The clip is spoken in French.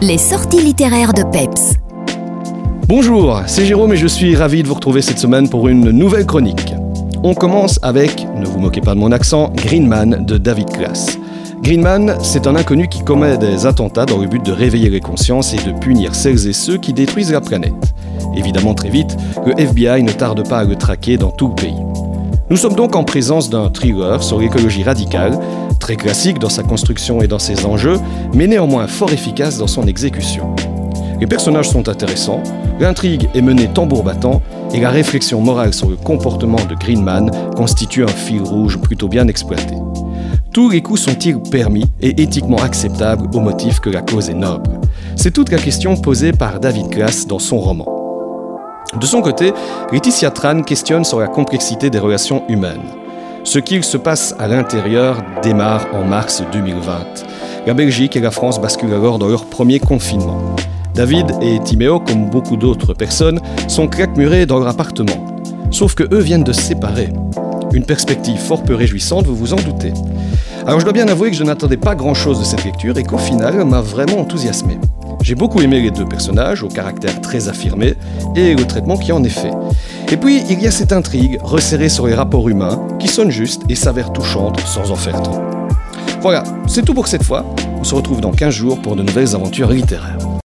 Les sorties littéraires de Peps. Bonjour, c'est Jérôme et je suis ravi de vous retrouver cette semaine pour une nouvelle chronique. On commence avec, ne vous moquez pas de mon accent, Greenman de David Glass. Greenman, c'est un inconnu qui commet des attentats dans le but de réveiller les consciences et de punir celles et ceux qui détruisent la planète. Évidemment, très vite, le FBI ne tarde pas à le traquer dans tout le pays. Nous sommes donc en présence d'un thriller sur l'écologie radicale, très classique dans sa construction et dans ses enjeux, mais néanmoins fort efficace dans son exécution. Les personnages sont intéressants, l'intrigue est menée tambour battant, et la réflexion morale sur le comportement de Greenman constitue un fil rouge plutôt bien exploité. Tous les coups sont-ils permis et éthiquement acceptables au motif que la cause est noble? C'est toute la question posée par David Glass dans son roman. De son côté, Laetitia Tran questionne sur la complexité des relations humaines. Ce qu'il se passe à l'intérieur démarre en mars 2020. La Belgique et la France basculent alors dans leur premier confinement. David et Timéo, comme beaucoup d'autres personnes, sont claquemurés dans leur appartement. Sauf que eux viennent de se séparer. Une perspective fort peu réjouissante, vous vous en doutez. Alors je dois bien avouer que je n'attendais pas grand-chose de cette lecture et qu'au final, m'a vraiment enthousiasmé. J'ai beaucoup aimé les deux personnages, au caractère très affirmé, et le traitement qui en est fait. Et puis, il y a cette intrigue resserrée sur les rapports humains, qui sonne juste et s'avère touchante sans en faire trop. Voilà, c'est tout pour cette fois. On se retrouve dans 15 jours pour de nouvelles aventures littéraires.